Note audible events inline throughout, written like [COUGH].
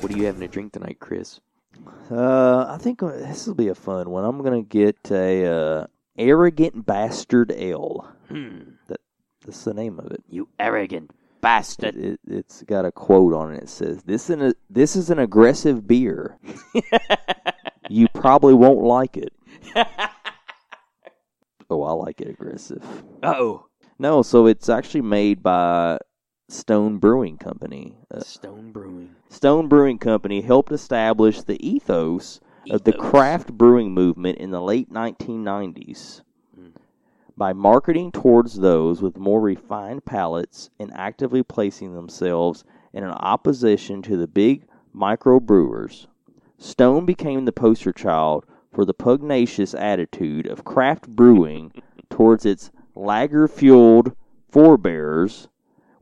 What are you having to drink tonight, Chris? Uh, I think this will be a fun one. I'm gonna get a uh, arrogant bastard ale. Hmm. That that's the name of it. You arrogant bastard. it. It's got a quote on it. It says, "This is a, this is an aggressive beer. [LAUGHS] you probably won't like it." [LAUGHS] oh, I like it aggressive. oh. No, so it's actually made by Stone Brewing Company. Uh, Stone Brewing. Stone Brewing Company helped establish the ethos of the craft brewing movement in the late 1990s Mm. by marketing towards those with more refined palates and actively placing themselves in an opposition to the big microbrewers. Stone became the poster child for the pugnacious attitude of craft brewing [LAUGHS] towards its lager fueled forebears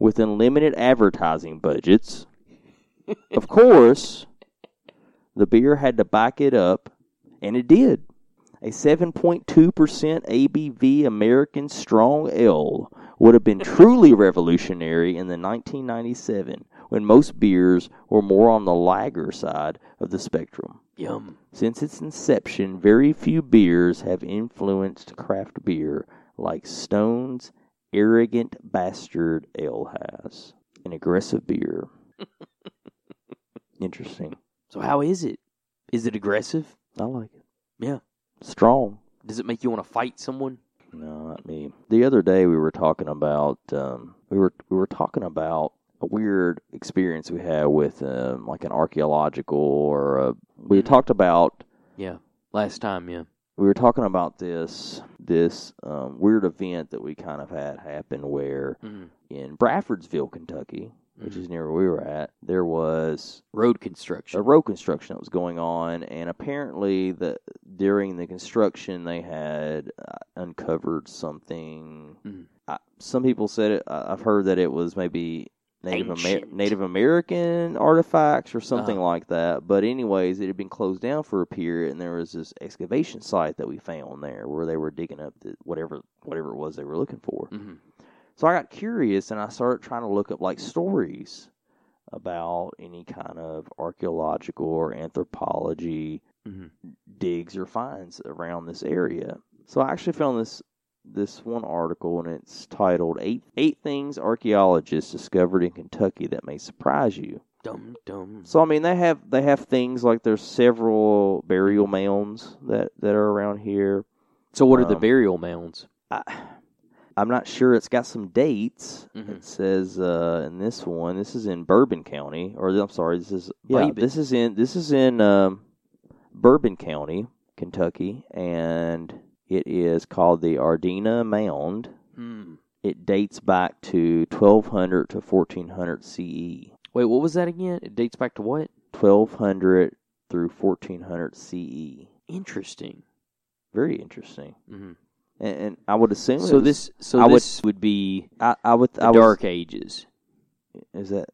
with unlimited advertising budgets. of course, the beer had to back it up, and it did. A 7.2% ABV American Strong Ale would have been truly revolutionary in the 1997 when most beers were more on the lager side of the spectrum. Yum. Since its inception, very few beers have influenced craft beer like Stone's Arrogant Bastard Ale has. An aggressive beer. [LAUGHS] Interesting. So how is it? Is it aggressive? I like it. Yeah. Strong. Does it make you want to fight someone? No, not me. The other day we were talking about um, we were we were talking about a weird experience we had with um, like an archaeological or a, we Mhm. talked about Yeah. Last time, yeah. we were talking about this this um, weird event that we kind of had happen where Mm. in Bradfordsville, Kentucky, which is near where we were at, there was Road construction. a road construction that was going on, and apparently the during the construction they had uh, uncovered something. Mhm. I, some people said it. I've heard that it was maybe Native Amer- Native American artifacts or something Uh-huh. like that. But anyways, it had been closed down for a period, and there was this excavation site that we found there where they were digging up the, whatever whatever it was they were looking for. Mhm. So I got curious and I started trying to look up like stories about any kind of archaeological or anthropology Mhm. digs or finds around this area. So I actually found this this one article and it's titled Eight Eight Things Archaeologists Discovered in Kentucky That May Surprise You. Dum dum. So I mean they have they have things like there's several burial mounds that, that are around here. So what are the um, burial mounds? I, I'm not sure. It's got some dates. Mhm. It says uh, in this one, this is in Bourbon County, or I'm sorry, this is yeah, Bourbon. this is in this is in um, Bourbon County, Kentucky, and it is called the Ardena Mound. Hmm. It dates back to 1200 to 1400 CE. Wait, what was that again? It dates back to what? 1200 through 1400 CE. Interesting. Very interesting, hmm and, and I would assume it So was- this, so I would- this would, be I, I would the I was- Dark Ages. Is that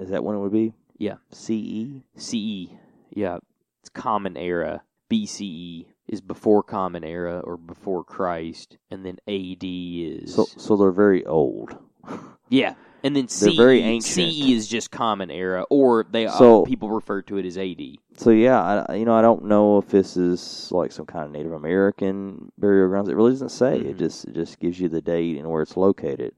is that when it would be? Yeah. CE. CE. Yeah, it's Common Era. BCE is before Common Era or before Christ, and then AD is So so they're very old. [LAUGHS] yeah, and then They're CE, very ancient. CE is just Common Era, or they So- uh, people refer to it as AD. So yeah, I, you know I don't know if this is like some kind of Native American burial grounds. It really doesn't say. It Mhm. just it just gives you the date and where it's located.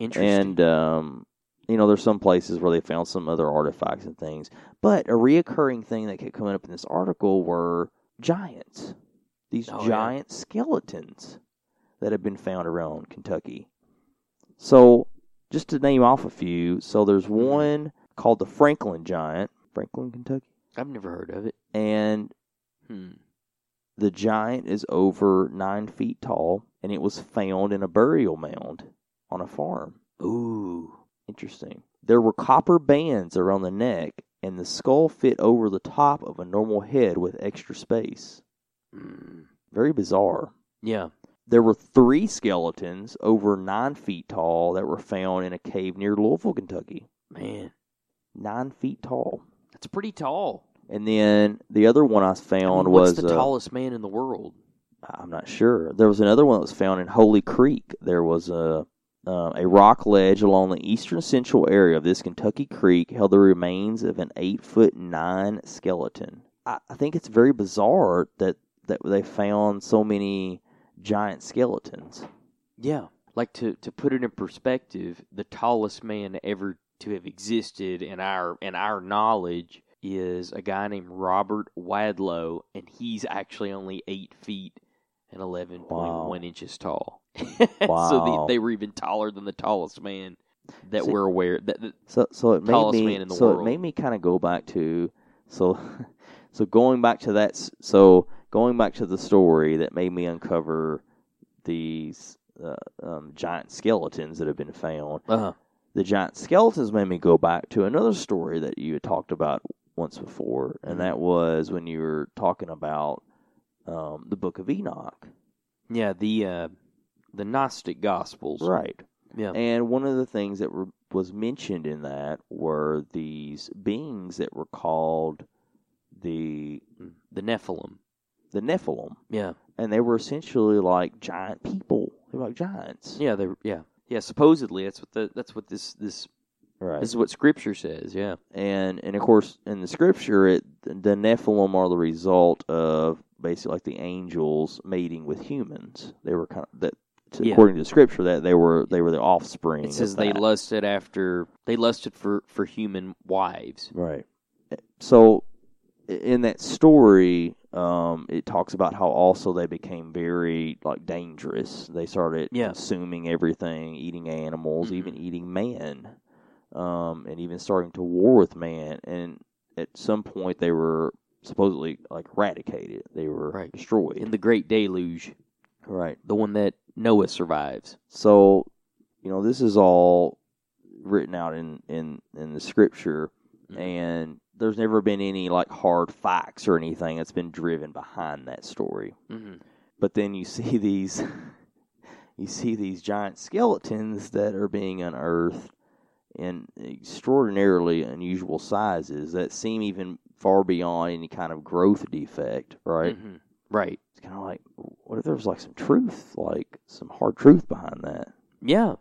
Interesting. And um, you know there's some places where they found some other artifacts and things. But a reoccurring thing that kept coming up in this article were giants. These Oh, yeah. giant skeletons that have been found around Kentucky. So just to name off a few, so there's Mhm. one called the Franklin Giant, Franklin, Kentucky, I've never heard of it. and Hmm. the giant is over nine feet tall, and it was found in a burial mound on a farm. Ooh. Interesting. There were copper bands around the neck, and the skull fit over the top of a normal head with extra space. Mm. Very bizarre. Yeah. There were three skeletons over nine feet tall that were found in a cave near Louisville, Kentucky. Man, Nine feet tall. that's pretty tall. And then the other one I I found mean, what's was the uh, tallest man in the world? I'm not sure. There was another one that was found in Holy Creek. There was a uh, a rock ledge along the eastern central area of this Kentucky creek held the remains of an eight foot nine skeleton. I, I think it's very bizarre that that they found so many giant skeletons. Yeah. Like to, to put it in perspective, the tallest man ever to have existed in our in our knowledge is a guy named Robert Wadlow, and he's actually only eight feet and eleven point Wow. one inches tall. [LAUGHS] Wow. so they, they were even taller than the tallest man that See- we're aware that, that So so it made Tallest me man in the so world. it made me kind of go back to so [LAUGHS] so going back to that so going back to the story that made me uncover these uh, um, giant skeletons that have been found. uh The giant skeletons made me go back to another story that you had talked about once before, and Mhm. that was when you were talking about um, the Book of Enoch, yeah the uh, the Gnostic Gospels. Right? yeah. And one of the things that were, was mentioned in that were these beings that were called the the Nephilim. The Nephilim, yeah. And they were essentially like giant people. They were like giants, yeah they yeah. Yeah supposedly that's what the that's what this this right? this is what Scripture says yeah And and of course, in the scripture, it the Nephilim are the result of basically like the angels mating with humans. They were kind of that. To, Yeah. According to the scripture, that they were they were the offspring. It says they lusted after they lusted for for human wives. Right. So, in that story, um, it talks about how also they became very like dangerous. They started Yeah. consuming everything, eating animals, Mhm. even eating man, um, and even starting to war with man. And at some point, they were supposedly like eradicated. They were Right. destroyed. In the Great Deluge, right. the one that Noah survives. So, you know, this is all written out in in in the scripture, Mhm. and there's never been any like hard facts or anything that's been driven behind that story. hmm But then you see [LAUGHS] these, you see these giant skeletons that are being unearthed in extraordinarily unusual sizes that seem even far beyond any kind of growth defect. Right? hmm Right. It's kind of like, what if there was like some truth, like some hard truth behind that? Yeah.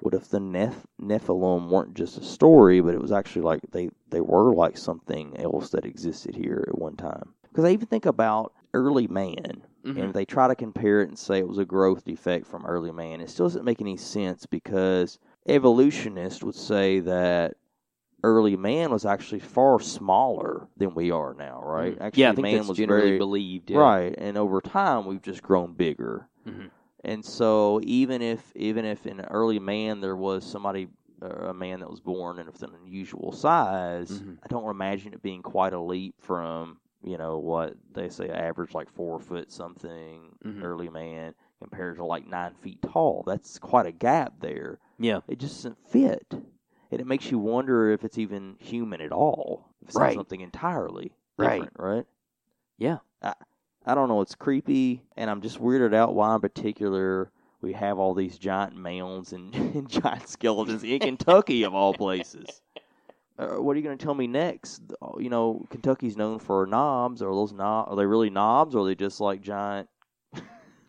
what if the Neph- Nephilim weren't just a story, but it was actually like they, they were like something else that existed here at one time? Because I even think about early man, and Mhm. if they try to compare it and say it was a growth defect from early man, it still doesn't make any sense because evolutionists would say that early man was actually far smaller than we are now, right? Mhm. Actually, yeah, I think man that's was generally very believed. Yeah. right, and over time we've just grown bigger. Mhm. And so even if even if in early man there was somebody uh, a man that was born and of an unusual size, Mhm. I don't imagine it being quite a leap from you know what they say average like four foot something Mhm. early man compared to like nine feet tall. That's quite a gap there. Yeah. It just doesn't fit, and it makes you wonder if it's even human at all. If it's Right. something entirely Right. different, right? Yeah. I don't know. It's creepy, and I'm just weirded out why, in particular, we have all these giant mounds and, [LAUGHS] and giant skeletons in Kentucky, of all places. [LAUGHS] Uh, what are you going to tell me next? You know, Kentucky's known for knobs. Are those knob? Are they really knobs, or are they just like giant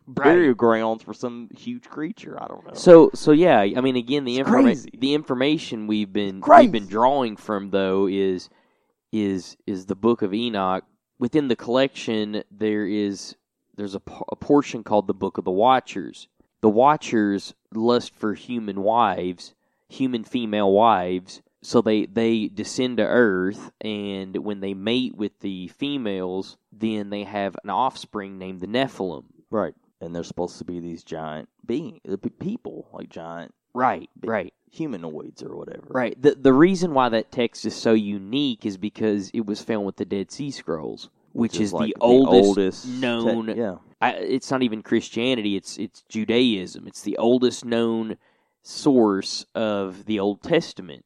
burial grounds for some huge creature? I don't know. So so yeah, I mean again the It's informa- crazy. the information we've been we've been drawing from though is is is the book of Enoch. Within the collection there is there's a, a portion called the book of the Watchers. The Watchers lust for human wives, human female wives, so they they descend to earth and when they mate with the females, then they have an offspring named the Nephilim. right, and they're supposed to be these giant being uh, people, like giant Right, Big- right. humanoids or whatever. Right. The the reason why that text is so unique is because it was found with the Dead Sea Scrolls, which, is, like the, oldest, oldest te- known. yeah. I, it's not even Christianity. It's it's Judaism. It's the oldest known source of the Old Testament,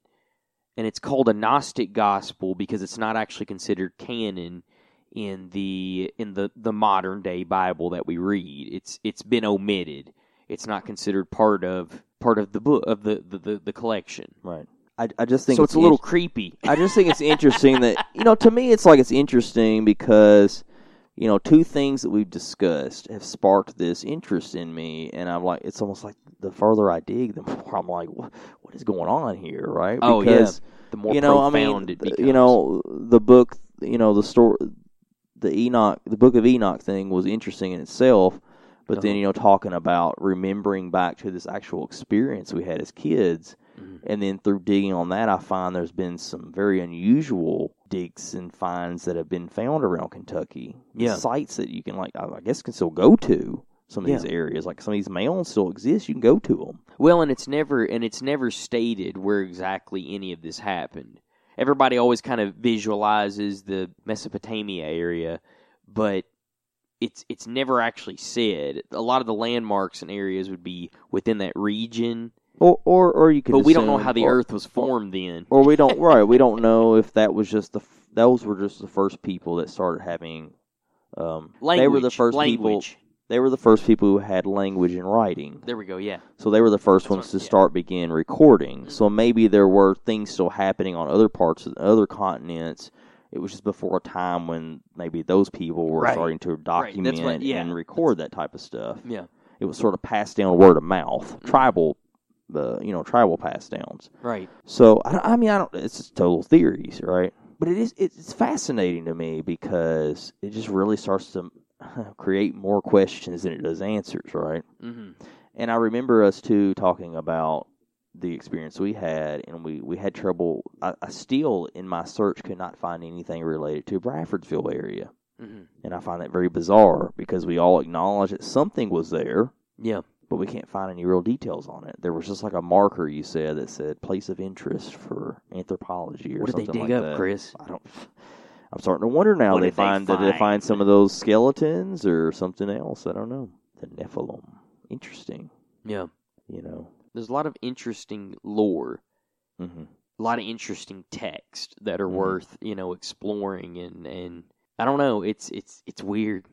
and it's called a Gnostic gospel because it's not actually considered canon in the in the the modern day Bible that we read. It's it's been omitted. It's not considered part of part of the book of the the, the, the collection. Right. I, I just think So it's a little in- creepy. [LAUGHS] I just think it's interesting that you know to me it's like it's interesting because you know, two things that we've discussed have sparked this interest in me, and I'm like, it's almost like the further I dig, the [LAUGHS] more I'm like, what, what is going on here, right? Oh, yeah. The more you know, I mean, it becomes. you know, the book, you know, the story, the Enoch, the Book of Enoch thing was interesting in itself, but then Uh-huh. you know, talking about remembering back to this actual experience we had as kids, Mhm. and then through digging on that, I find there's been some very unusual digs and finds that have been found around Kentucky. Yeah. sites that you can like, I I guess, can still go to. Some of Yeah. these areas, like some of these mounds, still exist. You can go to them. Well, and it's never and it's never stated where exactly any of this happened. Everybody always kind of visualizes the Mesopotamia area, but it's it's never actually said. A lot of the landmarks and areas would be within that region, Or, or, or you could. but we don't know how the or- Earth was formed then. or we don't right we don't know if that was just the those were just the first people that started having um Language. they were the first people language. They were the first people who had language and writing There we go. Yeah. so they were the first That's ones to yeah. start begin recording so maybe there were things still happening on other parts of other continents it was just before a time when maybe those people were Right. starting to document that's what- yeah. and record that type of stuff Yeah. it was sort of passed down word of mouth Mm-hmm. tribal uh, you know tribal pass downs Right. so I, I mean, I don't. It's just total theories, right? But it is. It's fascinating to me because it just really starts to [LAUGHS] create more questions than it does answers, right? hmm And I remember us too talking about the experience we had, and we we had trouble. I, I still, in my search, could not find anything related to Bradfordsville area, hmm and I find that very bizarre because we all acknowledge that something was there Yeah. but we can't find any real details on it. There was just like a marker you said that said place of interest for anthropology or something. What did they dig like up, that. Chris? I don't. I'm starting to wonder now. What they did they find did they find? some of those skeletons or something else? I don't know. The Nephilim. Interesting. Yeah. You know. There's a lot of interesting lore hmm a lot of interesting text that are Mhm. worth you know exploring and and I don't know it's it's it's weird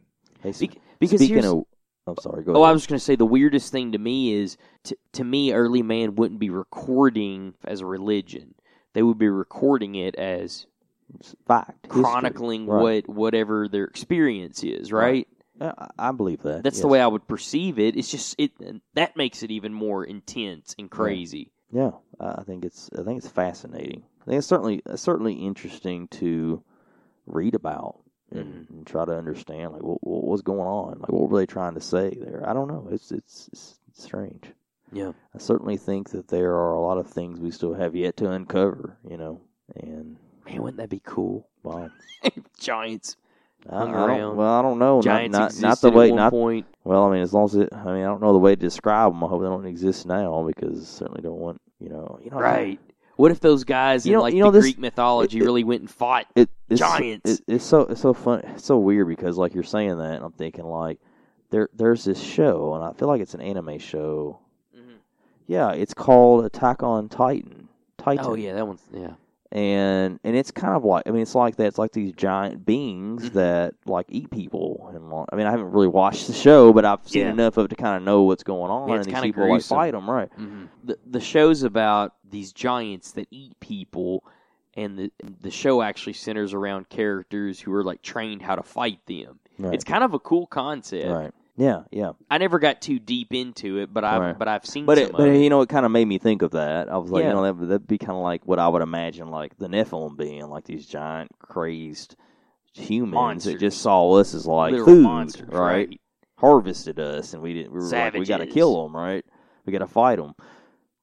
Hey, s- Bec- because speaking of, I'm sorry. Go ahead. oh I was going to say the weirdest thing to me is to to me early man wouldn't be recording as a religion they would be recording it as Fact. history. chronicling Right. what whatever their experience is right, Right. I I believe that. that's the way I would perceive it it's just it that makes it even more intense and crazy Yeah, I I think it's I think it's fascinating. I think it's certainly it's certainly interesting to read about and, Mm-hmm. and try to understand like what, what was going on, like what were they trying to say there. I don't know. It's it's, it's strange. yeah I certainly think that there are a lot of things we still have yet to uncover. You know, and man wouldn't that be cool wow. [LAUGHS] giants I, Hung I don't, around. well, I don't know. Not giants not, existed not the way. Not point well. I mean, as long as it. I mean, I don't know the way to describe them. I hope they don't exist now because certainly don't want. You know. You know. Right. What if those guys You in know- like you know, the this- Greek mythology it- it- really went and fought? it, it's, Giants. It, it's so it's so fun. It's so weird because like you're saying that, and I'm thinking like there there's this show, and I feel like it's an anime show. Mm-hmm. Yeah, it's called Attack on Titan. Oh, Titan. Oh yeah, that one's yeah. And and it's kind of like I mean it's like that. It's like these giant beings Mhm. that like eat people, and I mean I haven't really watched the show, but I've seen Yeah. enough of it to kind of know what's going on. Yeah, it's and these people like fight them, right? hmm The the show's about these giants that eat people, and the the show actually centers around characters who are like trained how to fight them. Right. It's kind of a cool concept. right. Yeah, yeah. I never got too deep into it, but I've Right. but I've seen But some it, but you know, it kind of made me think of that. I was like, Yeah. you know, that that'd be kind of like what I would imagine, like the Nephilim being like these giant, crazed humans Monsters. that just saw us as like Literal food, monsters, right? right? Harvested us, and we didn't. We were like, we got to kill them, right? We got to fight them.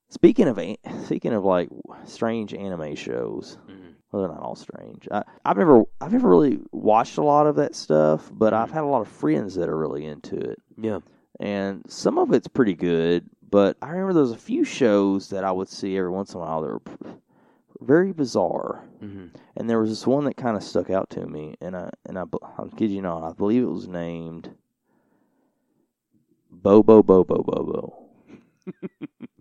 Speaking of speaking of like strange anime shows, Mhm. Well, they're not all strange. I, I've never I've never really watched a lot of that stuff, but I've had a lot of friends that are really into it Yeah. and some of it's pretty good. But I remember there was a few shows that I would see every once in a while that were very bizarre. hmm And there was this one that kind of stuck out to me, and I and I I'm kidding you not, I believe it was named Bobo Bobo Bobo.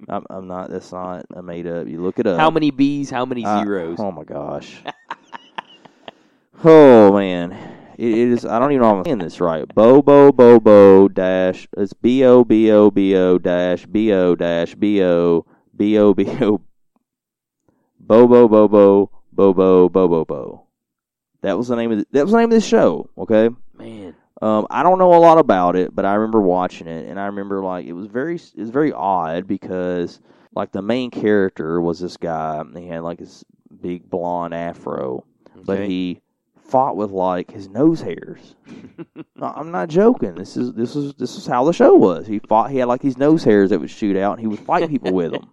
I'm, I'm not. That's not a made up. You look it up. How many B's? How many Uh, zeros? oh my gosh. [LAUGHS] oh man, it, it is. I don't even know if I'm saying this right. Bobo Bobo dash. It's B O B O B O dash B O dash B O B O B O. Bobo Bobo Bobo Bobo Bo. That was the name of the, that was the name of this show. Okay, Man. Um, I don't know a lot about it, but I remember watching it, and I remember like it was very it was very odd because like the main character was this guy. And he had like his big blonde afro, but he fought with like his nose hairs. [LAUGHS] No, I'm not joking. This is this is this is how the show was. He fought. He had like these nose hairs that would shoot out, and he would fight people with them.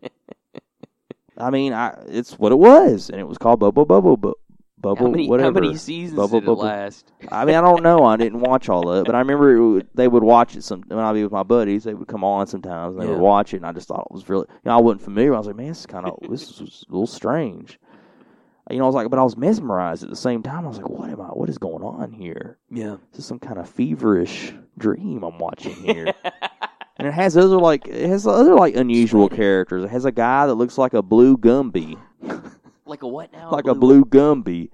[LAUGHS] I mean, I it's what it was, and it was called Bobo Bobo Bobo how many, whatever. how many seasons Bubble, did it bubble. last? I mean, I don't know. I didn't watch all of it, but I remember would, they would watch it some when I'd be with my buddies. They would come on sometimes, and they Yeah. would watch it, and I just thought it was really. You know, I wasn't familiar. I was like, man, this is kind of [LAUGHS] this is a little strange. You know, I was like, but I was mesmerized at the same time. I was like, what am I? What is going on here? Yeah. This is some kind of feverish dream I'm watching here. [LAUGHS] and it has other like it has other like unusual characters. It has a guy that looks like a blue Gumby, [LAUGHS] like a what now? like a blue Gumby.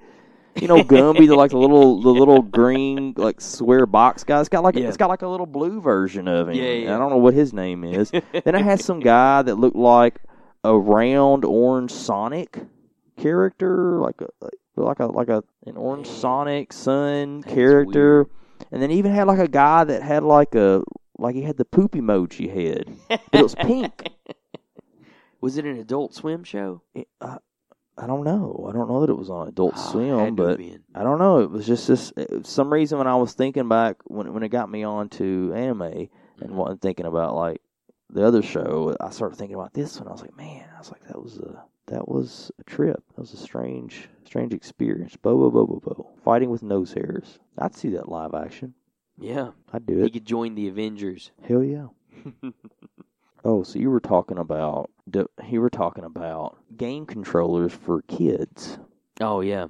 You know Gumby, the like the little the little [LAUGHS] green like square box guy. It's got like a, Yeah. it's got like a little blue version of him. Yeah, yeah. I don't know what his name is. then it has some guy that looked like a round orange Sonic character, like a like a like a an orange Sonic Sun That's character. weird. And then even had like a guy that had like a like he had the poop emoji head, but it was pink. [LAUGHS] Was it an Adult Swim show? It- I, I don't know. I don't know that it was on Adult Oh, Swim, but. I don't know. It was just this. It, some reason when I was thinking back when when it got me on to anime and Mhm. wasn't thinking about like the other show, I started thinking about this one. I was like, man, I was like, that was a that was a trip. That was a strange strange experience. Bobo Bobo Bo bo bo. fighting with nose hairs. I'd see that live action. Yeah. I'd do it. He could join the Avengers. Hell yeah. [LAUGHS] Oh, so you were talking about you were talking about game controllers for kids. oh yeah.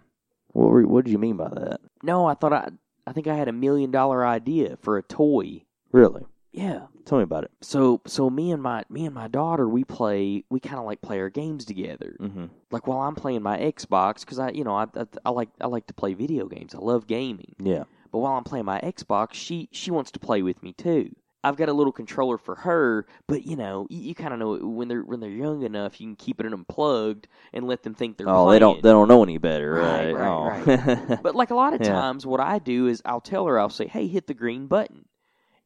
What were, what did you mean by that? No, I thought I I think I had a million dollar idea for a toy. Really? Yeah. Tell me about it. So so me and my me and my daughter we play we kind of like play our games together. Mm-hmm. Like while I'm playing my Xbox cuz I you know I, I I like I like to play video games. I love gaming. Yeah. But while I'm playing my Xbox, she she wants to play with me too. I've got a little controller for her, but you know, you, you kind of know when they're when they're young enough, you can keep it unplugged and let them think they're oh, playing. they don't they don't know any better, Right, right? right, oh. [LAUGHS] But like a lot of Yeah. times, what I do is I'll tell her, I'll say, "Hey, hit the green button,"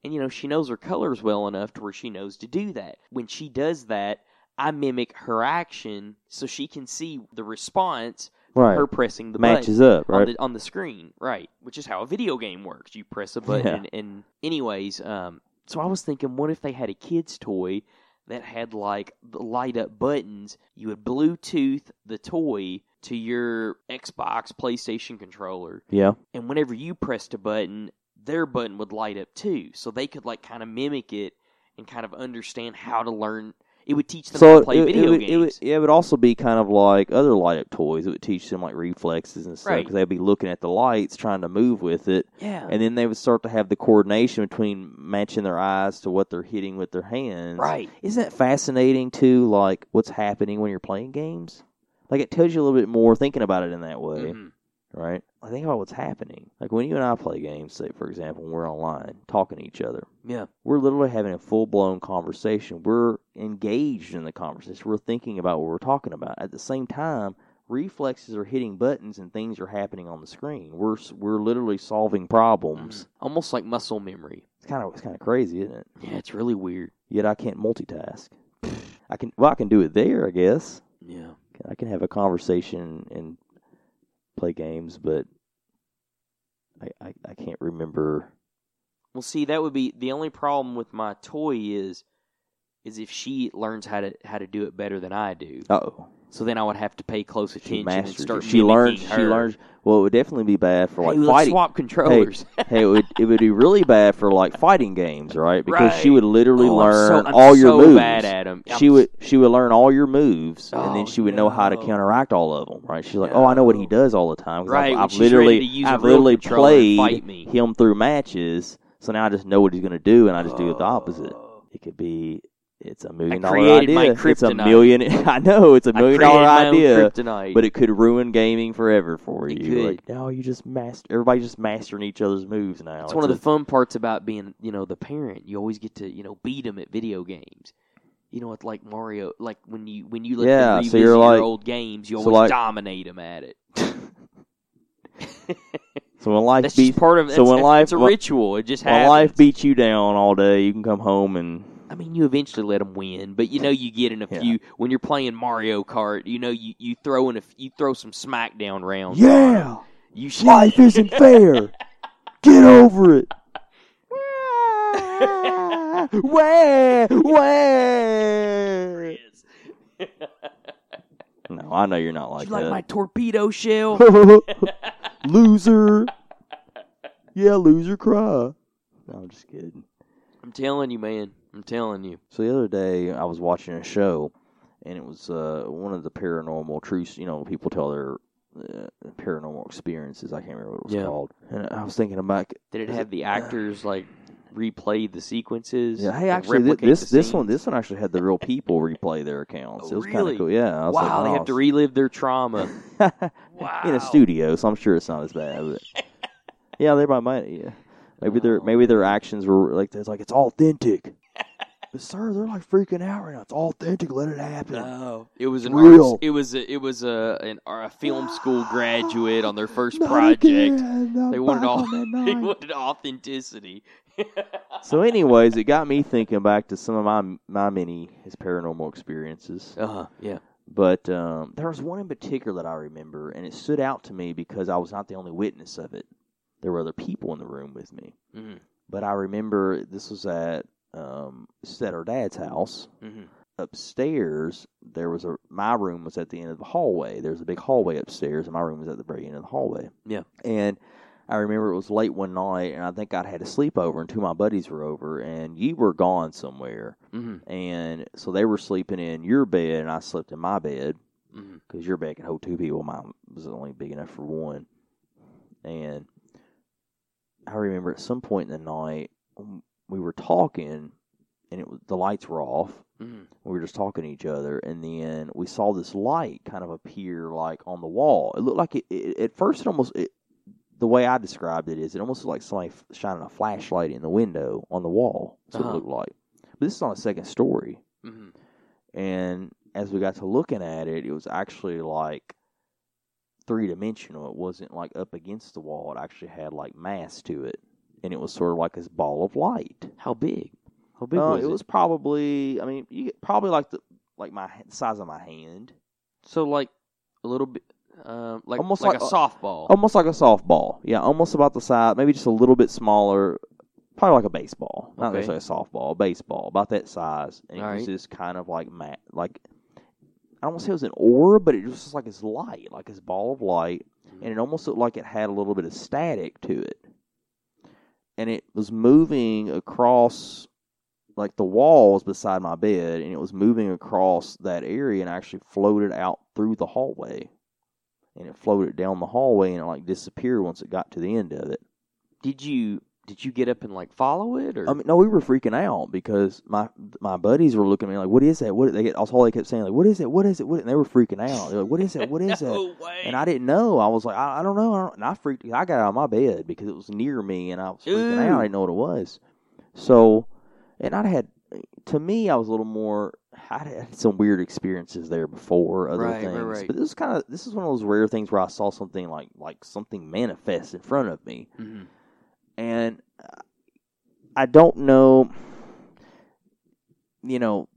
and you know she knows her colors well enough to where she knows to do that. When she does that, I mimic her action so she can see the response right. her pressing the button Matches up, on right? the on the screen, right? Which is how a video game works. You press a [LAUGHS] button, Yeah. and, and anyways, um, so I was thinking, what if they had a kid's toy that had like the light up buttons? You would Bluetooth the toy to your Xbox, PlayStation controller, yeah. and whenever you pressed a button, their button would light up too, so they could like kind of mimic it and kind of understand how to learn. It would teach them how So to play it, it video would, games. it would yeah, it would also be kind of like other light up toys. It would teach them like reflexes and stuff Right. because they'd be looking at the lights, trying to move with it, yeah, and then they would start to have the coordination between matching their eyes to what they're hitting with their hands. right. Isn't that fascinating too? Like what's happening when you're playing games? Like it tells you a little bit more thinking about it in that way, Mhm. Right? I think about what's happening. Like when you and I play games, say for example, when we're online talking to each other, Yeah, we're literally having a full blown conversation. We're engaged in the conversation. We're thinking about what we're talking about. At the same time, reflexes are hitting buttons and things are happening on the screen. We're we're literally solving problems. Mhm. almost like muscle memory. It's kind of it's kind of crazy, isn't it? Yeah, it's really weird. Yet I can't multitask. I can well I can do it there, I guess. Yeah. I can have a conversation and play games, but I I, I can't remember. Well, see, that would be the only problem with my toy is is if she learns how to how to do it better than I do. Oh, So then I would have to pay close attention and start it. She learns. mimicking She her. learns. Well, it would definitely be bad for like hey, let's fighting. swap controllers. [LAUGHS] hey, it would it would be really bad for like fighting games, right? Because she Right. would literally Oh, I'm so- learn I'm all your so moves. bad at 'em. I'm She would she would learn all your moves, and Oh, then she would know how to no. counteract all of them, right? She's like, oh, I know what he No. does all the time. 'cause Right, I've, when I've she's ready literally to use a I've real literally controller and played fight me. him through matches, so now I just know what he's going to do, and I just do the opposite. Oh. It could be. It's a million dollar idea. It's a million. I [LAUGHS] know it's a million dollar idea but it could ruin gaming forever for It you. could. Like, no, you just master. Everybody's just mastering each other's moves now. It's one of the fun parts about being, you know, the parent. You always get to, you know, beat them at video games. You know, it's like Mario, like when you when you let Yeah, them so you're your like- old games, you so always like- dominate them at it. [LAUGHS] So when life That's beats just part of. so when life- it's a ritual. It just when happens. life beats you down all day, you can come home and I mean, you eventually let them win, but you know you get in a Yeah. few when you're playing Mario Kart. You know you, you throw in a you throw some SmackDown rounds. yeah, you should. life [LAUGHS] isn't fair. Get over it. [LAUGHS] Where, where? No, I know you're not like you like that. my torpedo shell? [LAUGHS] loser. Yeah, loser cry. No, I'm just kidding. I'm telling you, man. I'm telling you. So the other day, I was watching a show, and it was uh, one of the paranormal truths. You know, people tell their uh, paranormal experiences. I can't remember what it was Yeah. called. And I was thinking about. Did it have the actors [SIGHS] like replay the sequences? Yeah, hey, actually, this this one this one actually had the real people replay their accounts. Oh, it was kind of cool. Yeah. I was Wow, like, they have to relive their trauma. Wow. [LAUGHS] in a studio, so I'm sure it's not as bad. But [LAUGHS] yeah, they might, might yeah. Maybe their Oh, maybe their actions were like it's like it's authentic. But sir, they're like freaking out right now. It's authentic. Let it happen. No, it was an Real. arts, it was a, it was a an a film school graduate on their first Not project. They wanted all [LAUGHS] they wanted authenticity. [LAUGHS] So, anyways, it got me thinking back to some of my my many his paranormal experiences. Uh huh. Yeah. But um, there was one in particular that I remember, and it stood out to me because I was not the only witness of it. There were other people in the room with me. hmm But I remember this was at um, was at our dad's house. hmm Upstairs, there was a my room was at the end of the hallway. There was a big hallway upstairs, and my room was at the very end of the hallway. Yeah. And I remember it was late one night, and I think I'd had a sleepover, and two of my buddies were over, and you were gone somewhere, hmm and so they were sleeping in your bed, and I slept in my bed because your bed can hold two people. Mine was only big enough for one. And I remember at some point in the night we were talking, and it was the lights were off. hmm We were just talking to each other, and then we saw this light kind of appear like on the wall. It looked like it, it at first. It almost it, the way I described it is it almost looked like somebody f- shining a flashlight in the window on the wall. That's Uh-huh. it looked like. But this is on a second story. hmm And as we got to looking at it, it was actually like three dimensional. It wasn't like up against the wall. It actually had like mass to it, and it was sort of like this ball of light. How big? How big Uh, was it it? was probably, I mean, you get- probably like the like my the size of my hand, So like a little bit, um, like Almost like, like a a- softball. almost like a softball. Yeah, almost about the size, maybe just a little bit smaller. Probably like a baseball, not Okay. necessarily a softball, a baseball, about that size. And it was right. just kind of like mat, like I don't want to say it was an orb, but it was just like this light, like this ball of light, Mm-hmm. and it almost looked like it had a little bit of static to it, and it was moving across like the walls beside my bed, and it was moving across that area and actually floated out through the hallway, and it floated down the hallway and it like disappeared once it got to the end of it. Did you did you get up and like follow it or? I mean, no, we were freaking out because my my buddies were looking at me like, "What is that? What?" They get that's all they kept saying like, "What is it? What is it?" What? And they were freaking out. They're like, "What is it? What is [LAUGHS] that?" no way. And I didn't know. I was like, I, I don't know. I don't, and I freaked. I got out of my bed because it was near me, and I was freaking Ooh. out. I didn't know what it was. So, and I had, to me, I was a little more. I had some weird experiences there before other Right, right, things, right. but this is kind of this is one of those rare things where I saw something like like something manifest in front of me, Mhm. And I don't know. You know,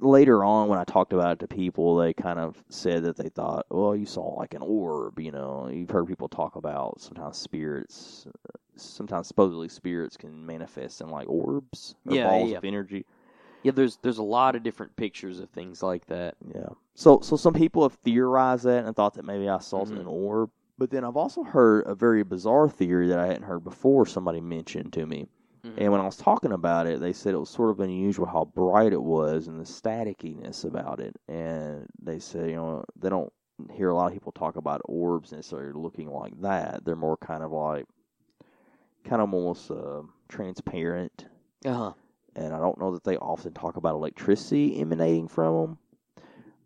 later on when I talked about it to people, they kind of said that they thought, "Well, you saw like an orb." You know, you've heard people talk about sometimes spirits, sometimes supposedly spirits can manifest in like orbs or Yeah, balls yeah. of energy. Yeah, there's there's a lot of different pictures of things like that. Yeah. So so some people have theorized that and thought that maybe I saw Mhm. an orb. But then I've also heard a very bizarre theory that I hadn't heard before somebody mentioned to me. Mhm. And when I was talking about it, they said it was sort of unusual how bright it was and the staticiness about it. And they said, you know, they don't hear a lot of people talk about orbs necessarily looking like that. They're more kind of like, kind of almost uh, transparent. Uh-huh. And I don't know that they often talk about electricity emanating from them,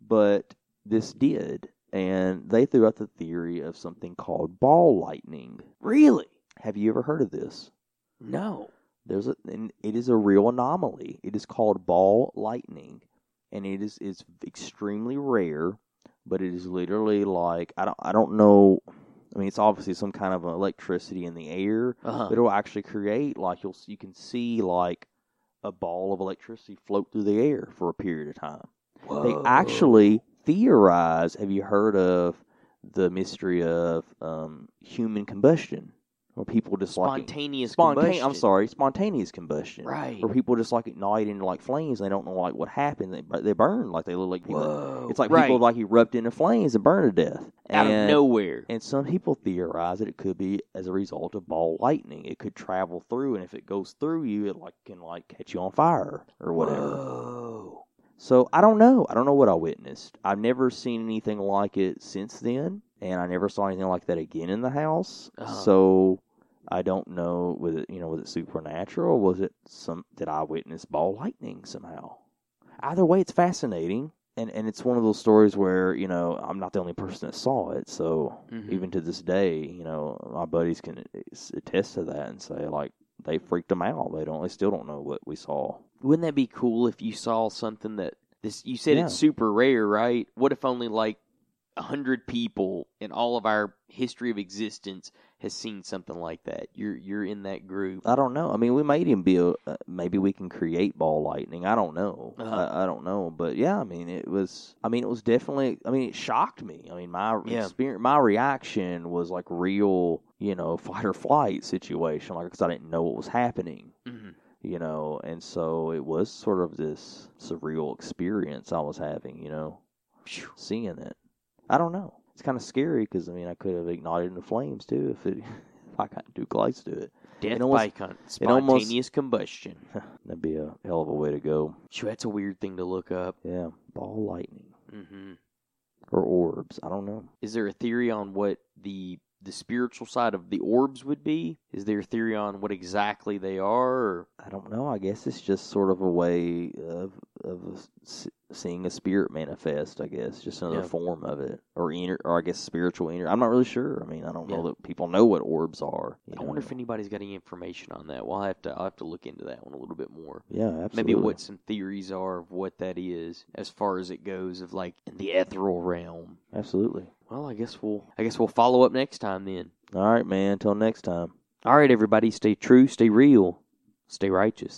but this did. And they threw out the theory of something called ball lightning. Really? Have you ever heard of this? No. There's a, and it is a real anomaly. It is called ball lightning, and it is it's extremely rare. But it is literally like I don't I don't know. I mean, it's obviously some kind of electricity in the air, Uh-huh. but it'll actually create like you'll you can see like a ball of electricity float through the air for a period of time. They actually theorize. Have you heard of the mystery of um, human combustion, where people just like spontaneous combustion. I'm sorry, spontaneous combustion, Right. where people just like ignite into like flames. And they don't know like what happened. They they burn like they look like people. Whoa. It's like right. people like erupt into flames and burn to death. out of nowhere. and some people theorize that it could be as a result of ball lightning. It could travel through, and if it goes through you, it like can like catch you on fire or whatever. Whoa. So I don't know. I don't know what I witnessed. I've never seen anything like it since then, and I never saw anything like that again in the house. Uh-huh. So I don't know. Was it you know was it supernatural? Or was it some did I witness ball lightning somehow? Either way, it's fascinating. And, and it's one of those stories where you know I'm not the only person that saw it, so Mhm. even to this day, you know my buddies can attest to that and say like they freaked them out. They don't, they still don't know what we saw. Wouldn't that be cool if you saw something that this? You said Yeah. it's super rare, right? What if only like a hundred people in all of our history of existence has seen something like that? You're you're in that group. I don't know. I mean, we might even be a, uh, maybe we can create ball lightning. I don't know. Uh-huh. I, I don't know, but yeah, I mean, it was. I mean, it was definitely. I mean, it shocked me. I mean, my Yeah. experience, my reaction was like real, you know, fight or flight situation, like because I didn't know what was happening, Mhm. You know, and so it was sort of this surreal experience I was having, you know, seeing it. I don't know. It's kind of scary because I mean, I could have ignited into flames too if it [LAUGHS] if I got too close to it. Death It almost- by it almost- spontaneous combustion. [LAUGHS] That'd be a hell of a way to go. That's a weird thing to look up. Yeah, ball lightning hmm or orbs. I don't know. Is there a theory on what the the spiritual side of the orbs would be? Is there a theory on what exactly they are? Or? I don't know. I guess it's just sort of a way of of seeing a spirit manifest. I guess just another Yeah. form of it, or inner, or I guess spiritual inner. I'm not really sure. I mean, I don't know that people know what orbs are. I wonder if anybody's got any information on that. Well, I have to. I'll have to look into that one a little bit more. Yeah, absolutely. Maybe what some theories are of what that is, as far as it goes, of like in the ethereal realm. Absolutely. Well, I guess we'll. I guess we'll follow up next time then. All right, man. Until next time. All right, everybody, stay true, stay real, stay righteous.